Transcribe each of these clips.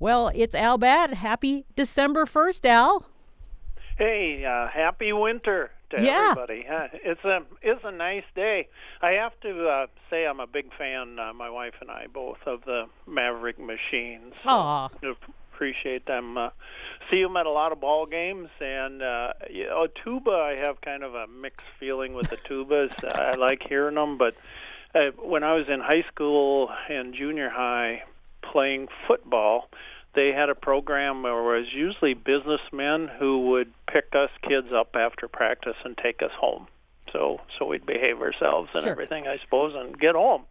Well, it's Al Batt. Happy December 1st, Al. Hey, uh, happy winter to Yeah. everybody. Uh, It's a it's a nice day. I have to uh, say I'm a big fan. Uh, my wife and I both of the Maverick machines. So Aw. appreciate them. Uh, see them at a lot of ball games, and uh, you know, tuba. I have kind of a mixed feeling with the tubas. I like hearing them, but uh, when I was in high school and junior high playing football, they had a program where it was usually businessmen who would pick us kids up after practice and take us home. So so we'd behave ourselves and Sure. everything, I suppose, and get home.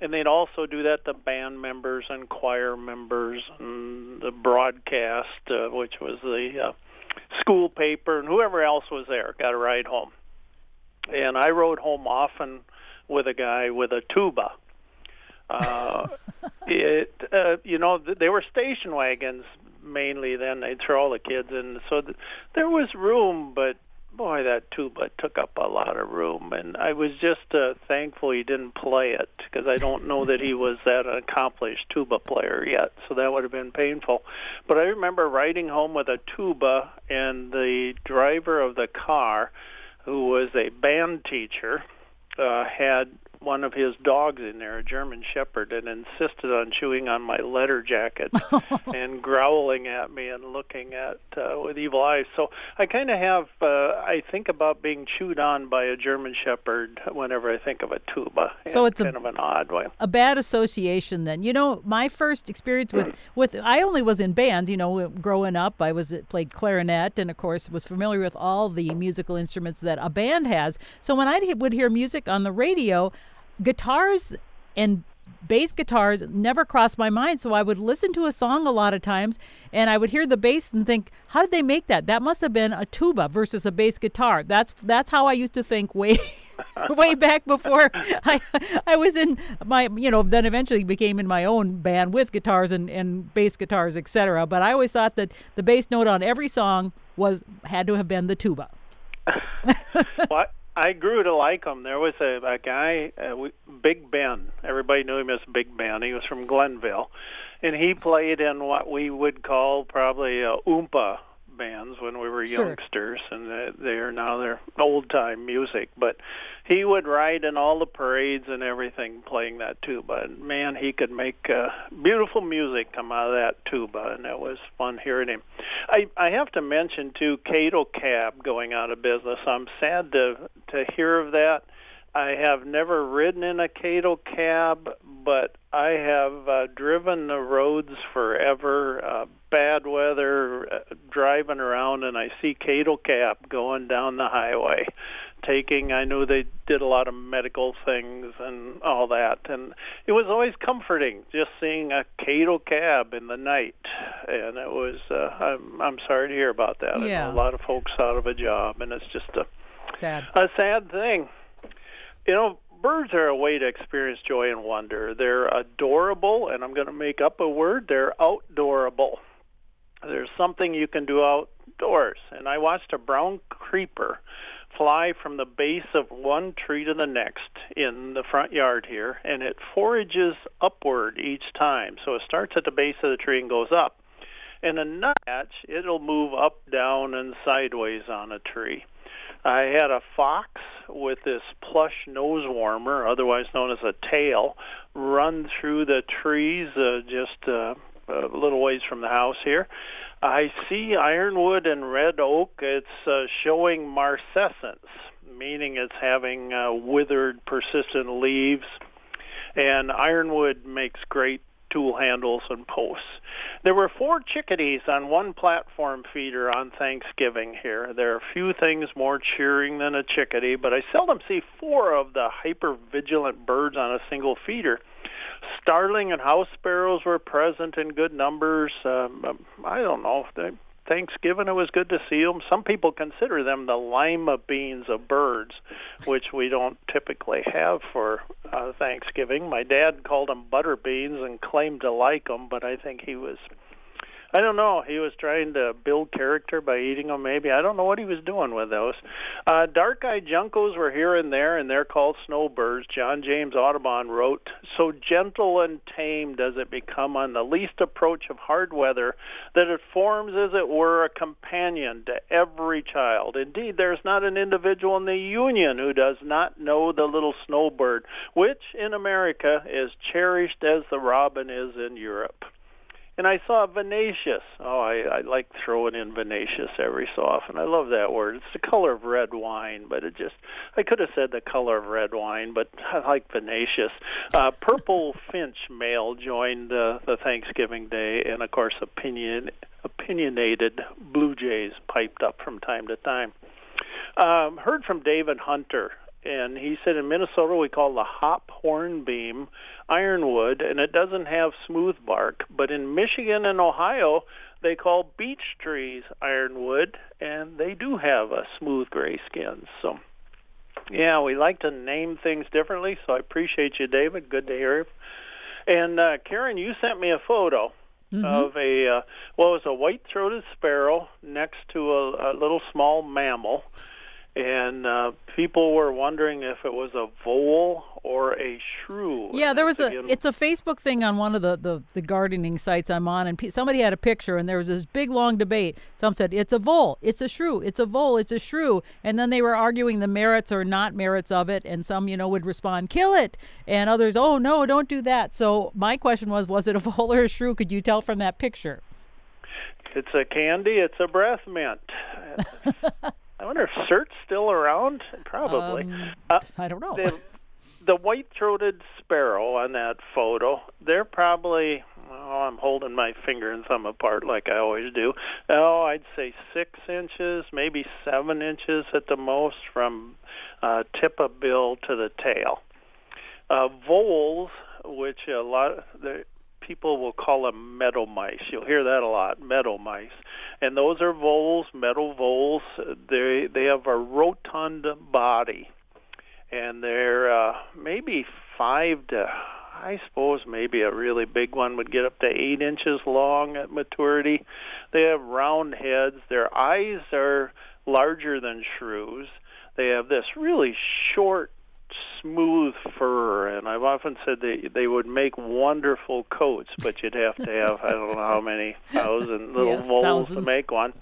And they'd also do that to band members and choir members and the broadcast, uh, which was the uh, school paper, and whoever else was there got a ride home. And I rode home often with a guy with a tuba. Uh, it, uh, you know, th- they were station wagons mainly. Then they'd throw all the kids in, so th- there was room. But boy, that tuba took up a lot of room, and I was just uh, thankful he didn't play it because I don't know that he was that accomplished tuba player yet. So that would have been painful. But I remember riding home with a tuba, and the driver of the car, who was a band teacher, uh, had one of his dogs in there, a German Shepherd, and insisted on chewing on my leather jacket and growling at me and looking at uh, with evil eyes. So I kind of have, uh, I think about being chewed on by a German Shepherd whenever I think of a tuba. So it's a- kind of an odd way. a bad association then you know my first experience with with i only was in band you know growing up i was played clarinet and of course was familiar with all the musical instruments that a band has so when i would hear music on the radio guitars and bass guitars never crossed my mind so i would listen to a song a lot of times and i would hear the bass and think how did they make that that must have been a tuba versus a bass guitar that's that's how i used to think way way back before I I was in my you know then eventually became in my own band with guitars and, and bass guitars etc. But I always thought that the bass note on every song was had to have been the tuba. well, I grew to like him. There was a, a guy, uh, Big Ben. Everybody knew him as Big Ben. He was from Glenville, and he played in what we would call probably a oompa bands when we were Sure. youngsters, and they are now they're old time music. But he would ride in all the parades and everything, playing that tuba. And man, he could make uh, beautiful music come out of that tuba, and it was fun hearing him. I I have to mention too, Kato Cab going out of business. I'm sad to to hear of that. I have never ridden in a Kato cab, but I have uh, driven the roads forever. Uh, bad weather, uh, driving around, and I see Kato cab going down the highway, taking. I knew they did a lot of medical things and all that, and it was always comforting just seeing a Kato cab in the night. And it was. Uh, I'm I'm sorry to hear about that. Yeah. a lot of folks out of a job, and it's just a Sad. a sad thing. You know, birds are a way to experience joy and wonder. They're adorable, and I'm going to make up a word. They're outdoorable. There's something you can do outdoors. And I watched a brown creeper fly from the base of one tree to the next in the front yard here, and it forages upward each time. So it starts at the base of the tree and goes up. And a nuthatch, it'll move up, down, and sideways on a tree. I had a fox with this plush nose warmer, otherwise known as a tail, run through the trees uh, just uh, a little ways from the house here. I see ironwood and red oak. It's uh, showing marcescence, meaning it's having uh, withered, persistent leaves. And ironwood makes great tool handles and posts. There were four chickadees on one platform feeder on Thanksgiving here. There are few things more cheering than a chickadee, but I seldom see four of the hyper-vigilant birds on a single feeder. Starling and house sparrows were present in good numbers. Um, um, I don't know. Thanksgiving, it was good to see them. Some people consider them the lima beans of birds, which we don't typically have for uh, Thanksgiving. My dad called them butter beans and claimed to like them, but I think he was I don't know. He was trying to build character by eating them, maybe. I don't know what he was doing with those. Uh, dark-eyed juncos were here and there, and they're called snowbirds. John James Audubon wrote, "So gentle and tame does it become on the least approach of hard weather that it forms, as it were, a companion to every child. Indeed, there is not an individual in the Union who does not know the little snowbird, which in America is cherished as the robin is in Europe." And I saw Vinaceous. Oh, I, I like throwing in Vinaceous every so often. I love that word. It's the color of red wine, but it just, I could have said the color of red wine, but I like Vinaceous. Uh, Purple Finch male joined uh, the Thanksgiving Day, and of course, opinion, opinionated Blue Jays piped up from time to time. Um, heard from David Hunter and he said in Minnesota we call the hop hornbeam ironwood, and it doesn't have smooth bark. But in Michigan and Ohio, they call beech trees ironwood, and they do have a smooth gray skin. So, yeah, we like to name things differently. So I appreciate you, David. Good to hear. You. And uh, Karen, you sent me a photo. Mm-hmm. Of a uh, well, it was a white-throated sparrow next to a, a little small mammal, and uh, people were wondering if it was a vole or a shrew. Yeah, there was a. It's a Facebook thing on one of the, the, the gardening sites I'm on, and pe- somebody had a picture, and there was this big long debate. Some said it's a vole, it's a shrew, it's a vole, it's a shrew, and then they were arguing the merits or not merits of it, and some you know would respond, kill it, and others, oh no, don't do that. So my question was, was it a vole or a shrew? Could you tell from that picture? It's a candy. It's a breath mint. I wonder if Certs still around. Probably. Um, uh, I don't know. The, the white-throated sparrow on that photo, they're probably. Oh, I'm holding my finger and thumb apart like I always do. Oh, I'd say six inches, maybe seven inches at the most from uh, tip of bill to the tail. Uh, voles, which a lot, people will call them meadow mice. You'll hear that a lot, meadow mice. And those are voles, meadow voles. They they have a rotund body, and they're uh, maybe five to I suppose maybe a really big one would get up to eight inches long at maturity. They have round heads. Their eyes are larger than shrews. They have this really short smooth fur, and I've often said they they would make wonderful coats, but you'd have to have I don't know how many thousand little yes, voles thousands. to make one.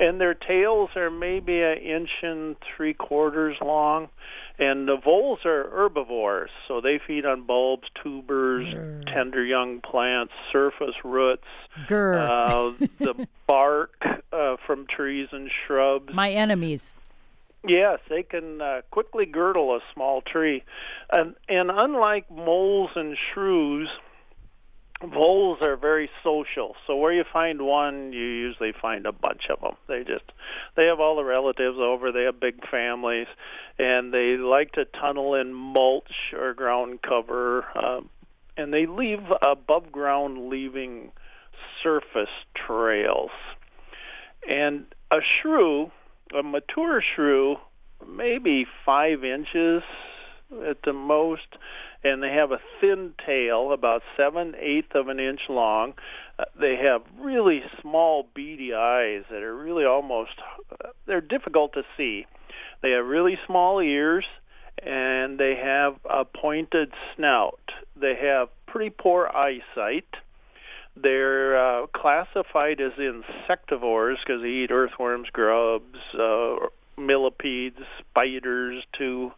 And their tails are maybe an inch and three quarters long, and the voles are herbivores, so they feed on bulbs, tubers, Grr. tender young plants, surface roots, uh, the bark uh, from trees and shrubs. My enemies. Yes, they can uh, quickly girdle a small tree, and and unlike moles and shrews, voles are very social. So where you find one, you usually find a bunch of them. They just they have all the relatives over. They have big families, and they like to tunnel in mulch or ground cover, uh, and they leave above ground, leaving surface trails. And a shrew a mature shrew, maybe five inches at the most, and they have a thin tail, about seven eighths of an inch long. Uh, they have really small, beady eyes that are really almost uh, they're difficult to see. They have really small ears, and they have a pointed snout. They have pretty poor eyesight they're uh, classified as insectivores because they eat earthworms, grubs, uh, millipedes, spiders too.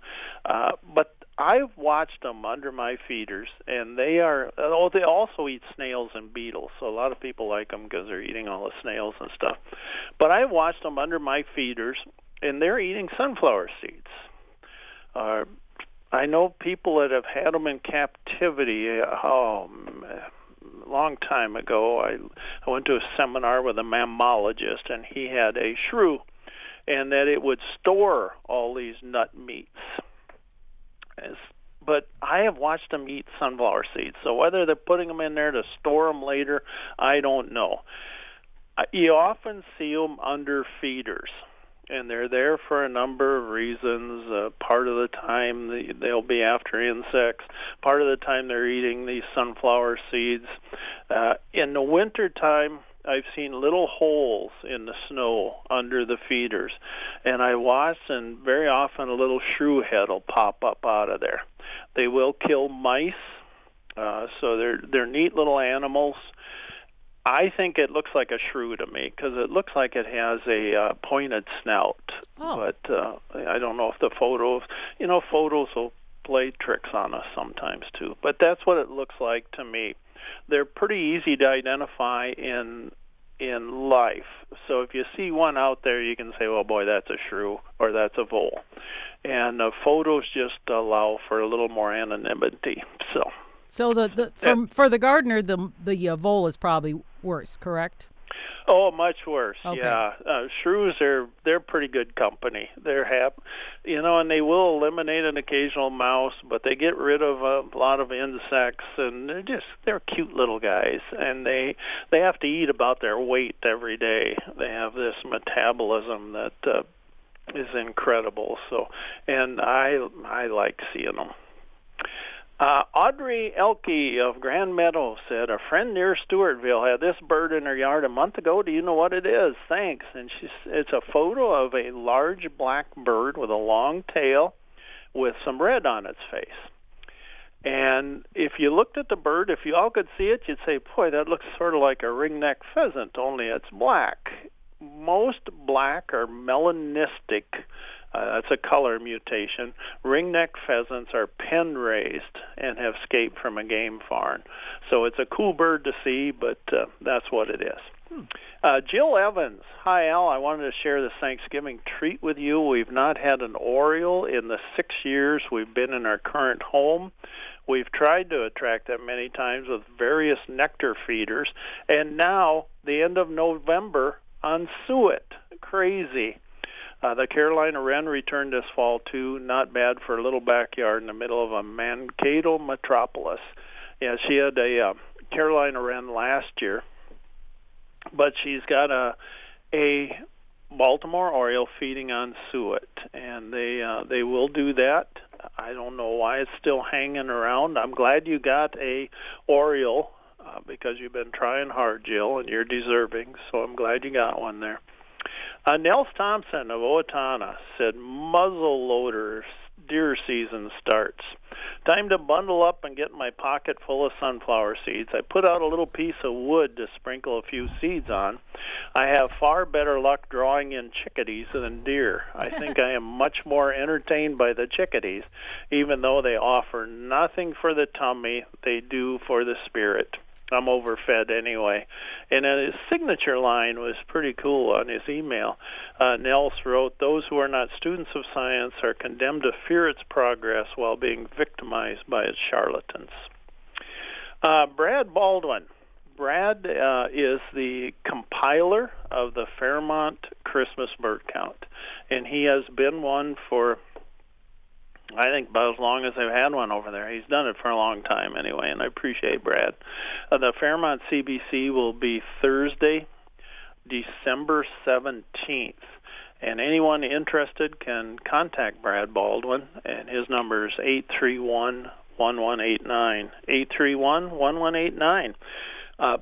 Uh, but I've watched them under my feeders, and they are. Oh, they also eat snails and beetles. So a lot of people like them because they're eating all the snails and stuff. But I've watched them under my feeders, and they're eating sunflower seeds. Uh, I know people that have had them in captivity. Oh, man long time ago, I, I went to a seminar with a mammologist, and he had a shrew, and that it would store all these nut meats. As, but I have watched them eat sunflower seeds, so whether they're putting them in there to store them later, I don't know. You often see them under feeders and they're there for a number of reasons. Uh, part of the time they'll be after insects. Part of the time they're eating these sunflower seeds. Uh, in the winter time, I've seen little holes in the snow under the feeders, and I watch, and very often a little shrew head will pop up out of there. They will kill mice, uh, so they're they're neat little animals. I think it looks like a shrew to me because it looks like it has a uh, pointed snout. Oh. But uh, I don't know if the photos, you know, photos will play tricks on us sometimes too. But that's what it looks like to me. They're pretty easy to identify in in life. So if you see one out there, you can say, "Well, boy, that's a shrew or that's a vole," and uh, photos just allow for a little more anonymity. So. So the, the for, for the gardener, the the uh, vole is probably worse, correct? Oh, much worse. Okay. Yeah, uh, shrews are they're pretty good company. They're hap, you know, and they will eliminate an occasional mouse, but they get rid of a lot of insects, and they're just they're cute little guys, and they they have to eat about their weight every day. They have this metabolism that uh, is incredible. So, and I I like seeing them. Uh, Audrey Elke of Grand Meadow said, A friend near Stewartville had this bird in her yard a month ago. Do you know what it is? Thanks. And she's, it's a photo of a large black bird with a long tail with some red on its face. And if you looked at the bird, if you all could see it, you'd say, Boy, that looks sort of like a ringneck pheasant, only it's black. Most black are melanistic uh, that's a color mutation. Ringneck pheasants are pen raised and have escaped from a game farm. So it's a cool bird to see, but uh, that's what it is. Hmm. Uh, Jill Evans, hi Al. I wanted to share this Thanksgiving treat with you. We've not had an Oriole in the six years we've been in our current home. We've tried to attract them many times with various nectar feeders, and now the end of November on suet. Crazy. Uh, the Carolina wren returned this fall too. Not bad for a little backyard in the middle of a Mankato metropolis. Yeah, she had a uh, Carolina wren last year, but she's got a a Baltimore Oriole feeding on suet, and they uh, they will do that. I don't know why it's still hanging around. I'm glad you got a Oriole uh, because you've been trying hard, Jill, and you're deserving. So I'm glad you got one there. Uh, Nels Thompson of Owatonna said muzzle loaders deer season starts. Time to bundle up and get my pocket full of sunflower seeds. I put out a little piece of wood to sprinkle a few seeds on. I have far better luck drawing in chickadees than deer. I think I am much more entertained by the chickadees, even though they offer nothing for the tummy, they do for the spirit. I'm overfed anyway. And his signature line was pretty cool on his email. Uh, Nels wrote, Those who are not students of science are condemned to fear its progress while being victimized by its charlatans. Uh, Brad Baldwin. Brad uh, is the compiler of the Fairmont Christmas bird count, and he has been one for I think about as long as they've had one over there. He's done it for a long time anyway, and I appreciate Brad. Uh, the Fairmont CBC will be Thursday, December 17th. And anyone interested can contact Brad Baldwin, and his number is 831 1189. 831 1189. Uh,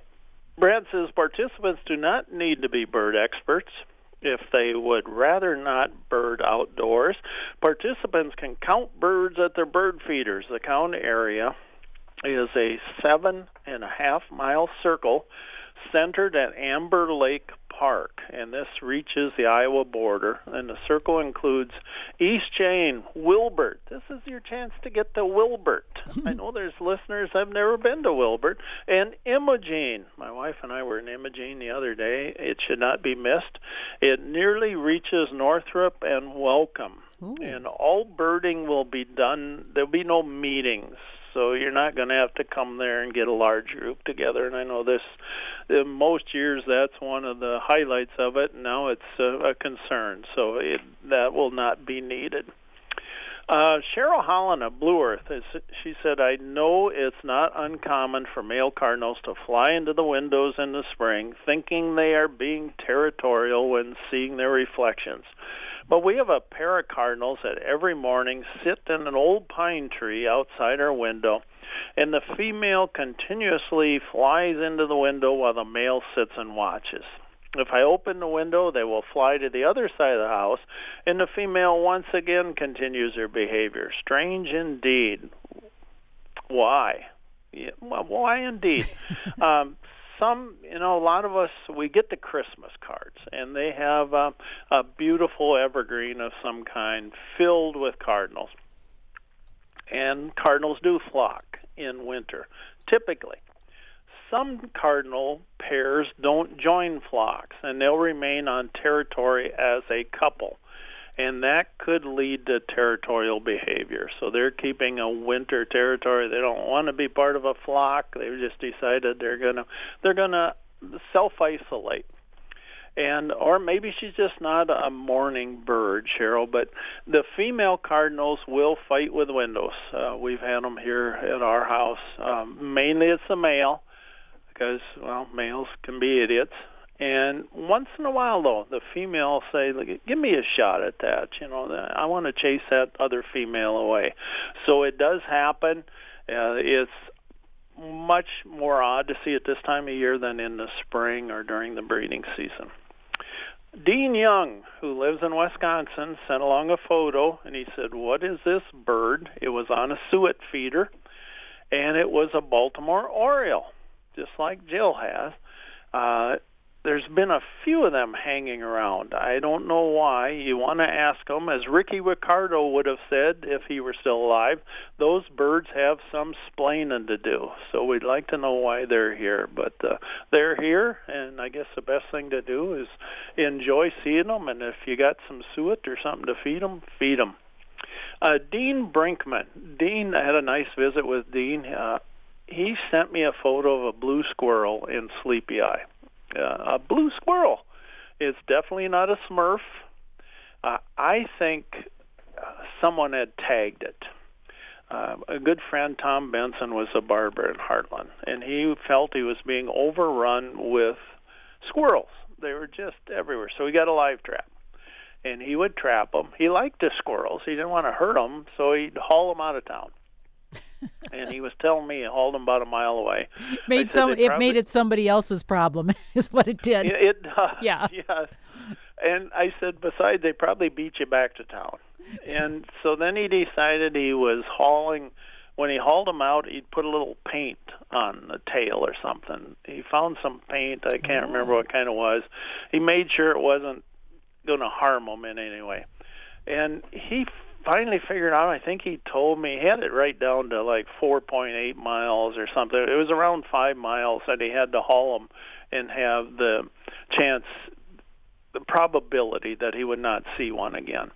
Brad says participants do not need to be bird experts if they would rather not bird outdoors. Participants can count birds at their bird feeders. The count area is a seven and a half mile circle centered at Amber Lake Park, and this reaches the Iowa border. And the circle includes East Chain, Wilbert. This is your chance to get to Wilbert. I know there's listeners I've never been to Wilbert. And Imogene. My wife and I were in Imogene the other day. It should not be missed. It nearly reaches Northrop and Welcome. Ooh. And all birding will be done. There'll be no meetings so you're not going to have to come there and get a large group together. And I know this, most years, that's one of the highlights of it. And now it's a, a concern, so it, that will not be needed. Uh, Cheryl Holland of Blue Earth, is, she said, I know it's not uncommon for male cardinals to fly into the windows in the spring thinking they are being territorial when seeing their reflections. But we have a pair of cardinals that every morning sit in an old pine tree outside our window and the female continuously flies into the window while the male sits and watches. If I open the window, they will fly to the other side of the house, and the female once again continues her behavior. Strange indeed. Why? Yeah, why indeed? um, some, you know, a lot of us, we get the Christmas cards, and they have uh, a beautiful evergreen of some kind filled with cardinals. And cardinals do flock in winter, typically some cardinal pairs don't join flocks and they'll remain on territory as a couple. And that could lead to territorial behavior. So they're keeping a winter territory. They don't want to be part of a flock. They've just decided they're gonna they're gonna self isolate and or maybe she's just not a morning bird, Cheryl. But the female cardinals will fight with windows. Uh, we've had them here at our house. Um, mainly, it's the male, because well, males can be idiots. And once in a while, though, the female say, "Give me a shot at that." You know, I want to chase that other female away. So it does happen. Uh, it's much more odd to see it this time of year than in the spring or during the breeding season. Dean Young, who lives in Wisconsin, sent along a photo, and he said, "What is this bird?" It was on a suet feeder, and it was a Baltimore Oriole just like Jill has. Uh, there's been a few of them hanging around. I don't know why. You want to ask them, as Ricky Ricardo would have said if he were still alive, those birds have some splaining to do. So we'd like to know why they're here. But uh, they're here, and I guess the best thing to do is enjoy seeing them. And if you got some suet or something to feed them, feed them. Uh, Dean Brinkman. Dean I had a nice visit with Dean. Uh, he sent me a photo of a blue squirrel in Sleepy Eye. Uh, a blue squirrel. It's definitely not a Smurf. Uh, I think uh, someone had tagged it. Uh, a good friend, Tom Benson, was a barber in Hartland, and he felt he was being overrun with squirrels. They were just everywhere. So he got a live trap, and he would trap them. He liked the squirrels. He didn't want to hurt them, so he'd haul them out of town and he was telling me he hauled them about a mile away. Made some. It probably, made it somebody else's problem. Is what it did. It, it uh, yeah. And I said, besides, they probably beat you back to town. And so then he decided he was hauling. When he hauled them out, he'd put a little paint on the tail or something. He found some paint. I can't oh. remember what kind it was. He made sure it wasn't going to harm them in any way. And he finally figured out. I think he told me he had it right down to like 4.8 miles or something. It was around five miles that he had to haul them and have the chance, probability that he would not see one again.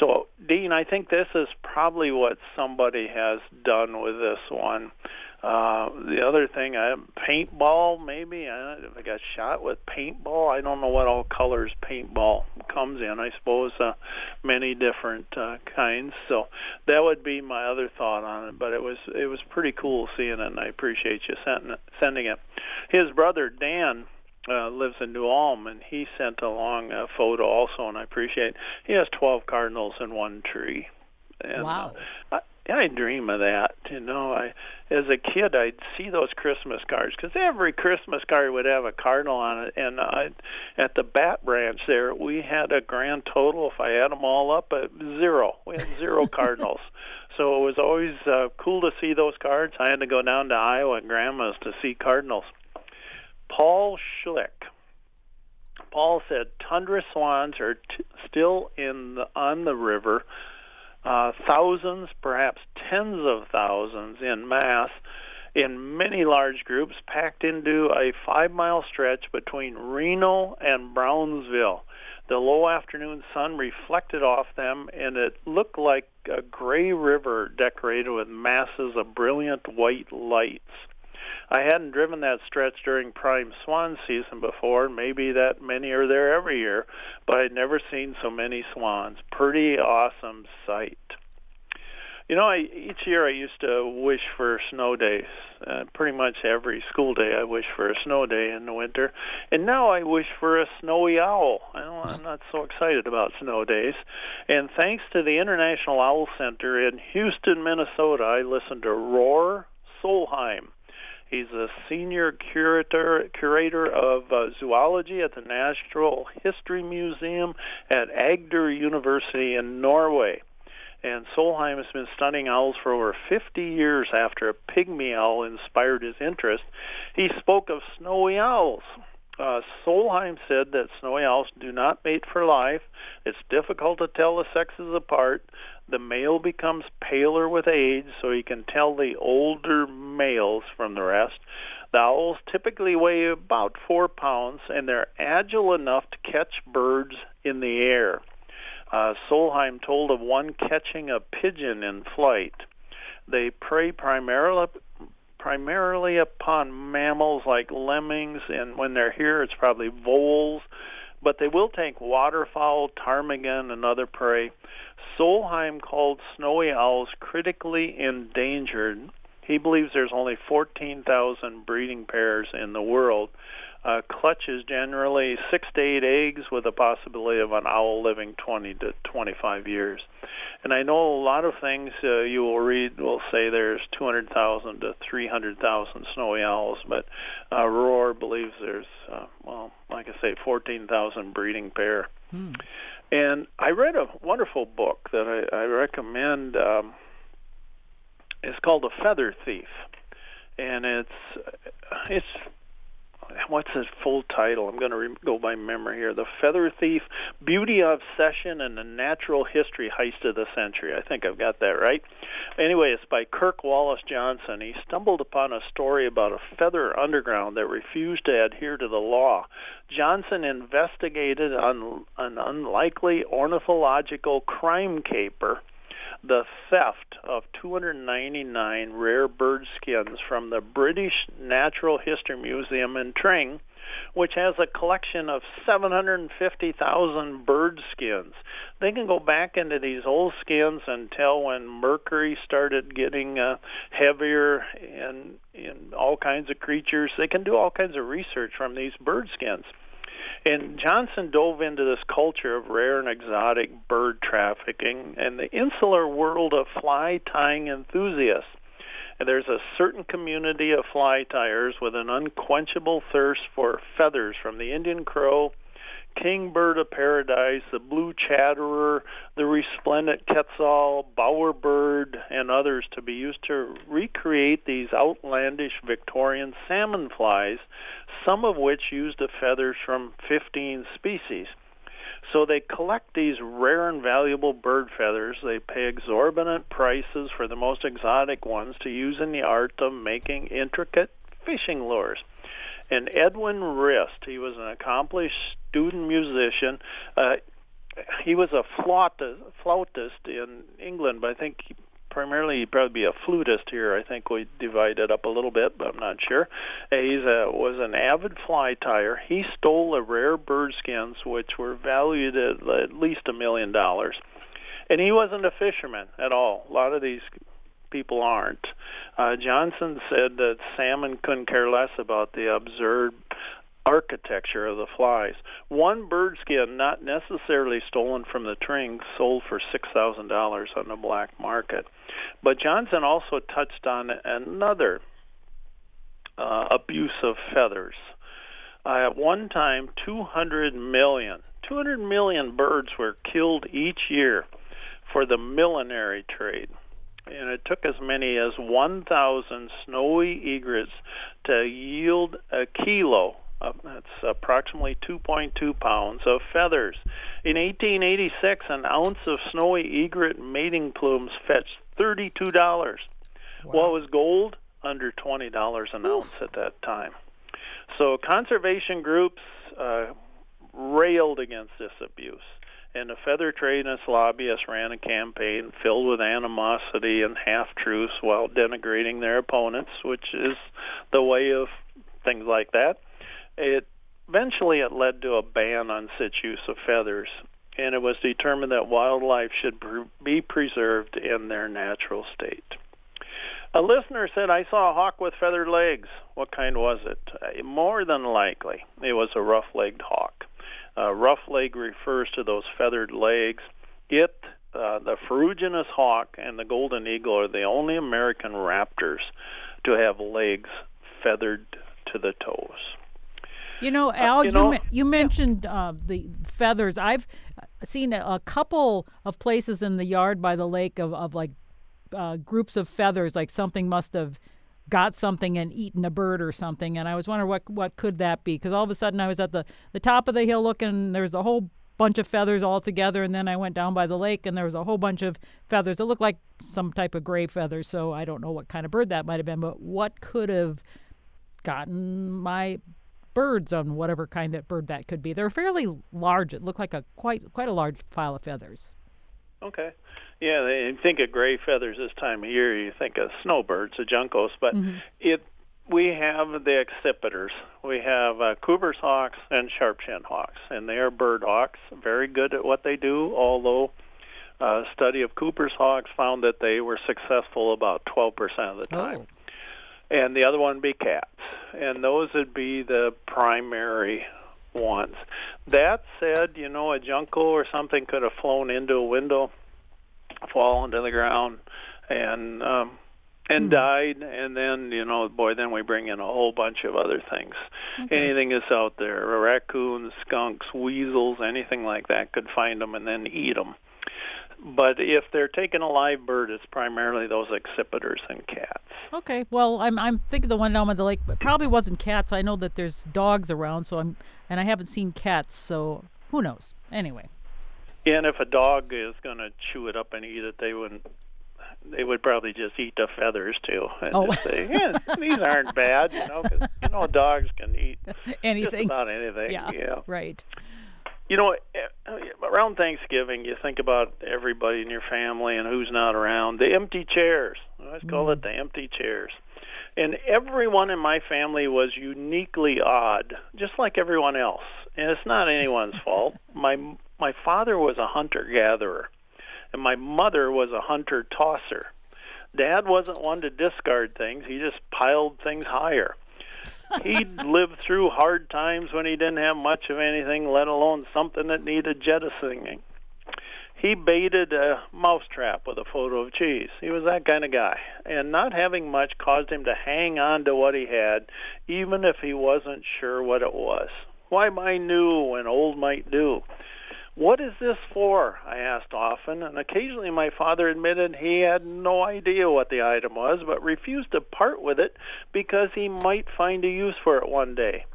So, Dean, I think this is probably what somebody has done with this one. Uh, the other thing, I paintball maybe. I, I got shot with paintball. I don't know what all colors paintball comes in. I suppose uh, many different uh, kinds. So that would be my other thought on it. But it was it was pretty cool seeing it, and I appreciate you. Sending it. His brother Dan uh, lives in New Ulm, and he sent along a photo also, and I appreciate. It. He has 12 cardinals in one tree. And, wow. Uh, I dream of that. You know, I as a kid I'd see those Christmas cards because every Christmas card would have a cardinal on it, and I, at the Bat Branch there we had a grand total. If I add them all up, at zero. We had zero cardinals. So it was always uh, cool to see those cards. I had to go down to Iowa and Grandma's to see cardinals. Paul Schlick. Paul said tundra swans are t- still in the, on the river uh, thousands, perhaps tens of thousands in mass, in many large groups, packed into a five mile stretch between Reno and Brownsville. The low afternoon sun reflected off them, and it looked like a gray river decorated with masses of brilliant white lights. I hadn't driven that stretch during prime swan season before. Maybe that many are there every year, but I'd never seen so many swans. Pretty awesome sight. You know, I, each year I used to wish for snow days. Uh, pretty much every school day I wish for a snow day in the winter. And now I wish for a snowy owl. I don't, I'm not so excited about snow days. And thanks to the International Owl Center in Houston, Minnesota, I listened to Roar Solheim. He's a senior curator curator of uh, zoology at the Natural History Museum at Agder University in Norway. And Solheim has been studying owls for over 50 years after a pygmy owl inspired his interest. He spoke of snowy owls. Uh, Solheim said that snowy owls do not mate for life. It's difficult to tell the sexes apart. The male becomes paler with age, so you can tell the older males from the rest. The owls typically weigh about four pounds, and they're agile enough to catch birds in the air. Uh, Solheim told of one catching a pigeon in flight. They prey primarily primarily upon mammals like lemmings, and when they're here, it's probably voles. But they will take waterfowl, ptarmigan, and other prey. Solheim called snowy owls critically endangered. He believes there's only 14,000 breeding pairs in the world. Uh, clutches generally six to eight eggs with a possibility of an owl living 20 to 25 years. And I know a lot of things uh, you will read will say there's 200,000 to 300,000 snowy owls, but uh, Roar believes there's, uh, well, like I say, 14,000 breeding pair. Hmm. And I read a wonderful book that I, I recommend. Um, it's called The Feather Thief, and it's it's what's his full title? I'm going to re- go by memory here. The Feather Thief, Beauty Obsession, and the Natural History Heist of the Century. I think I've got that right. Anyway, it's by Kirk Wallace Johnson. He stumbled upon a story about a feather underground that refused to adhere to the law. Johnson investigated an, an unlikely ornithological crime caper the theft of 299 rare bird skins from the British Natural History Museum in Tring, which has a collection of 750,000 bird skins. They can go back into these old skins and tell when mercury started getting uh, heavier in in all kinds of creatures. They can do all kinds of research from these bird skins. And Johnson dove into this culture of rare and exotic bird trafficking and the insular world of fly tying enthusiasts. And there's a certain community of fly tyers with an unquenchable thirst for feathers from the Indian crow kingbird of paradise, the blue chatterer, the resplendent quetzal, bowerbird, and others to be used to recreate these outlandish Victorian salmon flies, some of which use the feathers from 15 species. So they collect these rare and valuable bird feathers. They pay exorbitant prices for the most exotic ones to use in the art of making intricate fishing lures. And Edwin Rist, he was an accomplished student musician. Uh, he was a flautist, in England, but I think primarily he'd probably be a flutist here. I think we divided up a little bit, but I'm not sure. He was an avid fly tyer. He stole the rare bird skins, which were valued at at least a million dollars. And he wasn't a fisherman at all. A lot of these people aren't. Uh, Johnson said that salmon couldn't care less about the absurd architecture of the flies. One bird skin, not necessarily stolen from the Tring, sold for $6,000 on the black market. But Johnson also touched on another uh, abuse of feathers. Uh, at one time, 200 million, 200 million birds were killed each year for the millinery trade and it took as many as 1,000 snowy egrets to yield a kilo. That's approximately 2.2 pounds of feathers. In 1886, an ounce of snowy egret mating plumes fetched $32. Wow. What was gold? Under $20 an ounce at that time. So conservation groups uh, railed against this abuse and the feather trade and lobbyists ran a campaign filled with animosity and half-truths while denigrating their opponents, which is the way of things like that. It eventually it led to a ban on such use of feathers, and it was determined that wildlife should be preserved in their natural state. A listener said, I saw a hawk with feathered legs. What kind was it? Uh, more than likely, it was a rough-legged hawk. Uh, rough leg refers to those feathered legs. It, uh, the ferruginous hawk, and the golden eagle are the only American raptors to have legs feathered to the toes. You know, Al, uh, you, know, you, you, mentioned uh, the feathers. I've seen a, a, couple of places in the yard by the lake of, of like uh, groups of feathers, like something must have got something and eaten a bird or something. And I was wondering what what could that be? Because all of a sudden I was at the the top of the hill looking. There was a whole bunch of feathers all together, and then I went down by the lake and there was a whole bunch of feathers. It looked like some type of gray feather. So I don't know what kind of bird that might have been, but what could have gotten my birds on whatever kind of bird that could be. They're fairly large. It looked like a quite quite a large pile of feathers. Okay. Yeah, they think of gray feathers this time of year. You think of snowbirds, the juncos, but mm-hmm. it we have the accipiters. We have uh, Cooper's hawks and sharp-shinned hawks, and they are bird hawks, very good at what they do. Although a uh, study of Cooper's hawks found that they were successful about 12% of the time. Oh. And the other one would be cats, and those would be the primary ones. That said, you know, a junco or something could have flown into a window, fallen to the ground, and um, and mm. died. And then, you know, boy, then we bring in a whole bunch of other things. Okay. Anything that's out there, raccoons, skunks, weasels, anything like that could find them and then eat them. But if they're taking a live bird, it's primarily those accipiters and cats. Okay, well, I'm I'm thinking the one down by the lake, but probably wasn't cats. I know that there's dogs around, so I'm and I haven't seen cats, so who knows? Anyway. And if a dog is going to chew it up and eat it, they wouldn't. They would probably just eat the feathers too, and oh. just say, "Yeah, these aren't bad," you know, because you know dogs can eat anything, just about anything. Yeah, yeah. right. You know, eh, around Thanksgiving, you think about everybody in your family and who's not around. The empty chairs. I always call it mm. the empty chairs. And everyone in my family was uniquely odd, just like everyone else. And it's not anyone's fault. My my father was a hunter gatherer, and my mother was a hunter tosser. Dad wasn't one to discard things; he just piled things higher he'd lived through hard times when he didn't have much of anything, let alone something that needed jettisoning. He baited a mousetrap with a photo of cheese. He was that kind of guy. And not having much caused him to hang on to what he had, even if he wasn't sure what it was. Why buy new when old might do? What is this for? I asked often, and occasionally my father admitted he had no idea what the item was, but refused to part with it because he might find a use for it one day.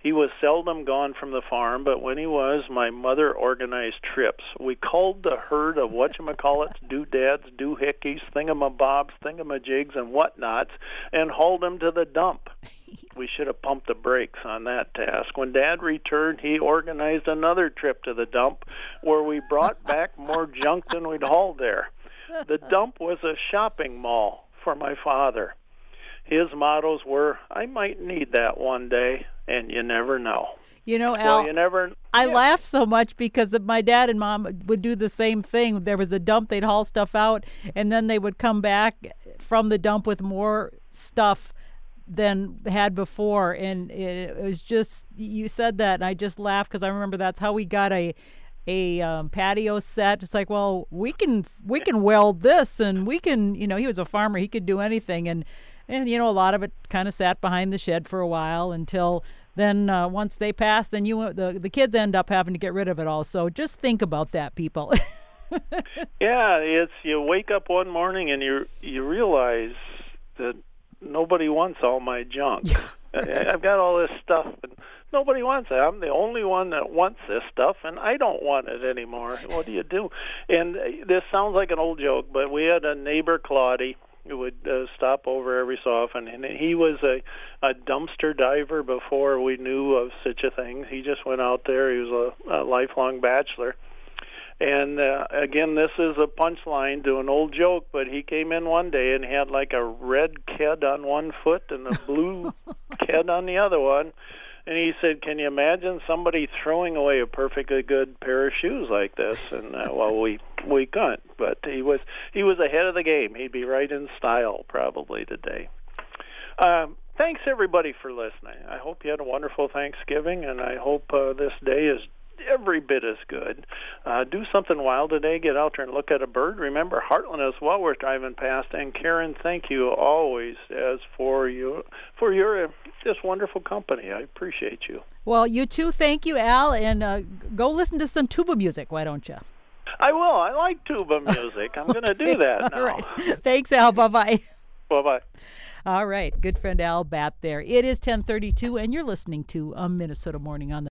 He was seldom gone from the farm, but when he was, my mother organized trips. We culled the herd of whatchamacallits, doodads, doohickeys, thingamabobs, thingamajigs, and whatnots, and hauled them to the dump. we should have pumped the brakes on that task. When Dad returned, he organized another trip to the dump where we brought back more junk than we'd hauled there. The dump was a shopping mall for my father. His mottos were, I might need that one day and you never know. You know, Al, well, you never. I yeah. laugh so much because my dad and mom would do the same thing. There was a dump; they'd haul stuff out, and then they would come back from the dump with more stuff than had before. And it, it was just you said that, and I just laughed because I remember that's how we got a a um, patio set. It's like, well, we can we can weld this, and we can, you know, he was a farmer; he could do anything, and and you know, a lot of it kind of sat behind the shed for a while until then uh, once they pass, then you the the kids end up having to get rid of it all. So just think about that, people. yeah, it's you wake up one morning and you you realize that nobody wants all my junk. right. I've got all this stuff and nobody wants it. I'm the only one that wants this stuff and I don't want it anymore. What do you do? And uh, this sounds like an old joke, but we had a neighbor Claudie would uh, stop over every so often, and he was a a dumpster diver before we knew of such a thing. He just went out there. He was a, a lifelong bachelor. And uh, again, this is a punchline to an old joke, but he came in one day and had like a red Ked on one foot and a blue Ked on the other one and he said, "Can you imagine somebody throwing away a perfectly good pair of shoes like this?" And uh, well, we we couldn't, but he was he was ahead of the game. He'd be right in style probably today. Um, thanks everybody for listening. I hope you had a wonderful Thanksgiving, and I hope uh, this day is every bit as good. Uh, do something wild today. Get out there and look at a bird. Remember, Heartland is what we're driving past. And Karen, thank you always as for you for your just wonderful company. I appreciate you. Well, you too. Thank you, Al. And uh, go listen to some tuba music. Why don't you? I will. I like tuba music. I'm going to do that now. All right. Thanks, Al. Bye bye. Bye bye. All right. Good friend Al Batt there. It is 1032, and you're listening to a Minnesota Morning on the